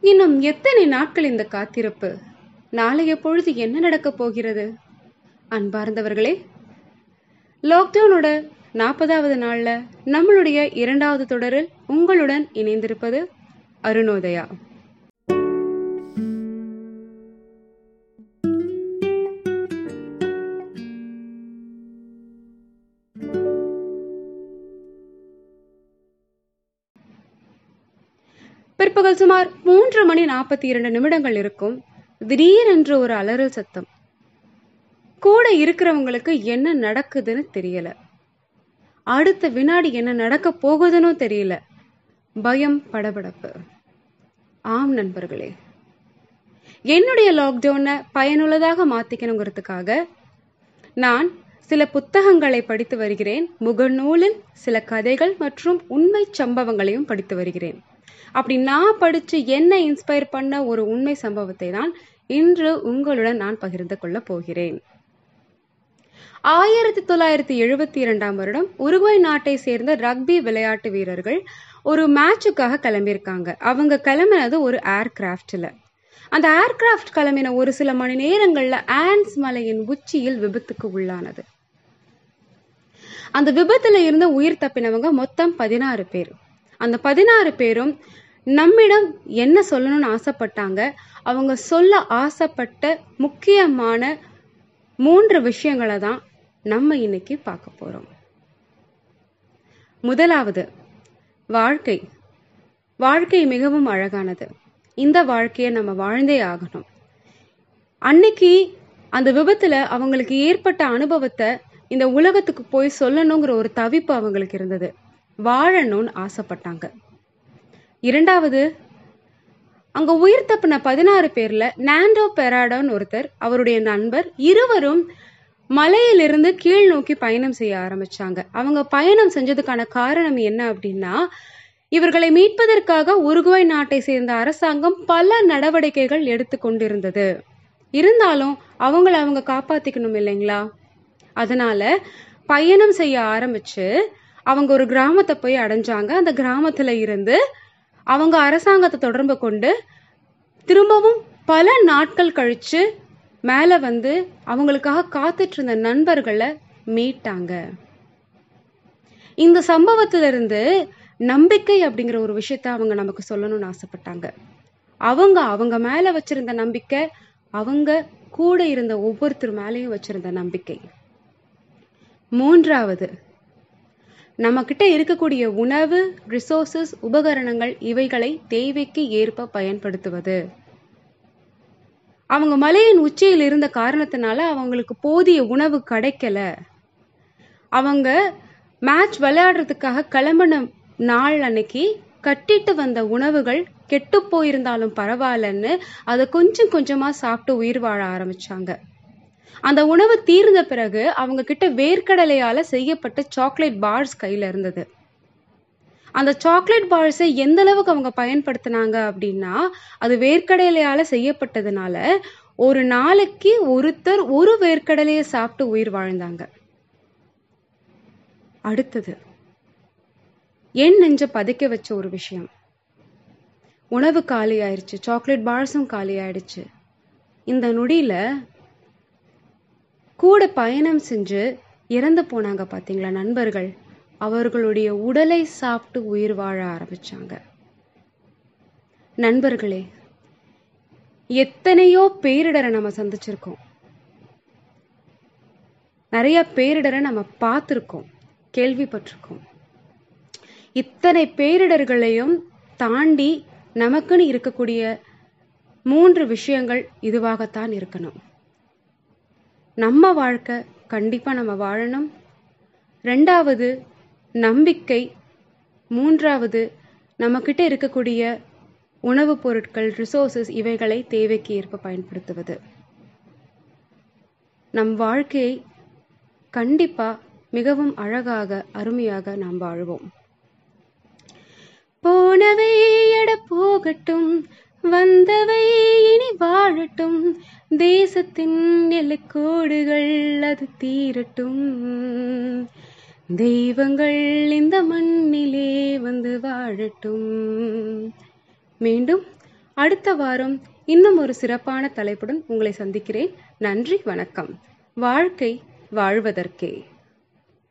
இன்னும் எத்தனை நாட்கள் இந்த காத்திருப்பு? நாளைய பொழுது என்ன நடக்கப் போகிறது? அன்பார்ந்தவர்களே லாக்டவுனோட நாற்பதாவது நாளில் நம்மளுடைய இரண்டாவது தொடரில் உங்களுடன் இணைந்திருப்பது அருணோதயா. பிற்பகல் சுமார் மூன்று மணி நாற்பத்தி இரண்டு நிமிடங்கள் இருக்கும். திடீரென்று ஒரு அலறல் சத்தம். கூட இருக்கிறவங்களுக்கு என்ன நடக்குதுன்னு தெரியல. அடுத்த வினாடி என்ன நடக்க போகுதுன்னு தெரியல. பயம் படபடப்பு. ஆம் நண்பர்களே. என்னுடைய லாக்டவுனை பயனுள்ளதாக மாத்திக்கணுங்கிறதுக்காக நான் சில புத்தகங்களை படித்து வருகிறேன். முகநூலில் சில கதைகள் மற்றும் உண்மை சம்பவங்களையும் படித்து வருகிறேன். அப்படி நான் படிச்சு என்ன இன்ஸ்பயர் பண்ண ஒரு உண்மை சம்பவத்தை தான் இன்று உங்களுடன் நான் பகிர்ந்து கொள்ள போகிறேன். ஆயிரத்தி தொள்ளாயிரத்தி எழுபத்தி இரண்டாம் வருடம் உருகுவை நாட்டை சேர்ந்த ரக்பி விளையாட்டு வீரர்கள் ஒரு மேட்சுக்காக கிளம்பியிருக்காங்க. அவங்க கிளம்பினது ஒரு ஏர்கிராஃப்டில் அந்த ஏர்கிராஃப்ட் கிளம்பின ஒரு சில மணி நேரங்களில் ஆன்ஸ் மலையின் உச்சியில் விபத்துக்கு உள்ளானது. அந்த விபத்துல இருந்து உயிர் தப்பினவங்க மொத்தம் பதினாறு பேர். அந்த பதினாறு பேரும் நம்மிடம் என்ன சொல்லணும்னு ஆசைப்பட்டாங்க அவங்க சொல்ல ஆசைப்பட்ட முக்கியமான மூன்று விஷயங்களை தான் நம்ம இன்னைக்கு பார்க்க போறோம். முதலாவது வாழ்க்கை. வாழ்க்கை மிகவும் அழகானது. இந்த வாழ்க்கையை நம்ம வாழ்ந்தே ஆகணும். அன்னைக்கு அந்த விபத்துல அவங்களுக்கு ஏற்பட்ட அனுபவத்தை இந்த உலகத்துக்கு போய் சொல்லணுங்கிற ஒரு தவிப்பு அவங்களுக்கு இருந்தது. வாழணும்னு ஆசைப்பட்டாங்க. இரண்டாவது அங்க உயிர் தப்பின பதினாறு பேர்ல நாண்டோ பெராடோன்னு ஒருத்தர் அவருடைய நண்பர் இருவரும் மலையிலிருந்து கீழ் நோக்கி பயணம் செய்ய ஆரம்பிச்சாங்க. அவங்க பயணம் செஞ்சதுக்கான காரணம் என்ன அப்படின்னா இவர்களை மீட்பதற்காக உருகுவை நாட்டை சேர்ந்த அரசாங்கம் பல நடவடிக்கைகள் எடுத்து கொண்டிருந்தது. இருந்தாலும் அவங்கள அவங்க காப்பாத்திக்கணும் இல்லைங்களா? அதனால பயணம் செய்ய ஆரம்பிச்சு அவங்க ஒரு கிராமத்தை போய் அடைஞ்சாங்க. அந்த கிராமத்துல இருந்து அவங்க அரசாங்கத்தை தொடர்பு கொண்டு திரும்பவும் பல நாட்கள் கழிச்சு மேல வந்து அவங்களுக்காக காத்துட்டு இருந்த நண்பர்களை மீட்டாங்க. இந்த சம்பவத்திலிருந்து நம்பிக்கை அப்படிங்கிற ஒரு விஷயத்த அவங்க நமக்கு சொல்லணும்னு ஆசைப்பட்டாங்க. அவங்க அவங்க மேல வச்சிருந்த நம்பிக்கை அவங்க கூட இருந்த ஒவ்வொருத்தர் மேலேயும் வச்சிருந்த நம்பிக்கை. மூன்றாவது நம்ம கிட்ட இருக்கக்கூடிய உணவு ரிசோர்சஸ் உபகரணங்கள் இவைகளை தேவைக்கு ஏற்ப பயன்படுத்துவது. அவங்க மலையின் உச்சியில் இருந்த காரணத்தினால அவங்களுக்கு போதிய உணவு கிடைக்கல. அவங்க மேட்ச் விளையாடுறதுக்காக கிளம்பின நாள் அன்னைக்கு கட்டிட்டு வந்த உணவுகள் கெட்டு போயிருந்தாலும் பரவாயில்லன்னு அதை கொஞ்சம் கொஞ்சமா சாப்பிட்டு உயிர் வாழ ஆரம்பிச்சாங்க. அந்த உணவு தீர்ந்த பிறகு அவங்க கிட்ட வேர்க்கடலையால செய்யப்பட்ட சாக்லேட் பார்ஸ் கையில இருந்தது. அந்த சாக்லேட் பார்ஸை எந்த அளவுக்கு அவங்க பயன்படுத்தினாங்க அப்படின்னா அது வேர்க்கடலையால செய்யப்பட்டதுனால ஒரு நாளைக்கு ஒருத்தர் ஒரு வேர்க்கடலையை சாப்பிட்டு உயிர் வாழ்ந்தாங்க. அடுத்தது என் நெஞ்ச பதைக்க வச்ச ஒரு விஷயம். உணவு காலி ஆயிடுச்சு சாக்லேட் பார்ஸும் காலி ஆயிடுச்சு இந்த நொடியில கூட பயணம் செஞ்சு இறந்து போனாங்க பார்த்தீங்களா நண்பர்கள்? அவர்களுடைய உடலை சாப்பிட்டு உயிர் வாழ ஆரம்பிச்சாங்க. நண்பர்களே எத்தனையோ பேரிடரை நம்ம சந்திச்சிருக்கோம். நிறைய பேரிடரை நம்ம பார்த்துருக்கோம் கேள்விப்பட்டிருக்கோம். இத்தனை பேரிடர்களையும் தாண்டி நமக்குன்னு இருக்கக்கூடிய மூன்று விஷயங்கள் இதுவாகத்தான் இருக்கணும். நம்ம வாழ்க்கை கண்டிப்பா நம்ம வாழணும். ரெண்டாவது நம்பிக்கை. மூன்றாவது நம்மக்கிட்ட இருக்கக்கூடிய உணவுப் பொருட்கள் ரிசோர்சஸ் இவைகளை தேவைக்கு ஏற்ப பயன்படுத்துவது. நம் வாழ்க்கையை கண்டிப்பா மிகவும் அழகாக அருமையாக நாம் வாழ்வோம். போனவை எட போகட்டும் வந்தவை இனி வாழட்டும். தேசத்தின் எல்லைக்கோடுகள் அது தீரட்டும். தெய்வங்கள் இந்த மண்ணிலே வந்து வாழட்டும். மீண்டும் அடுத்த வாரம் இன்னும் ஒரு சிறப்பான தலைப்புடன் உங்களை சந்திக்கிறேன். நன்றி வணக்கம். வாழ்க்கை வாழ்வதற்கே.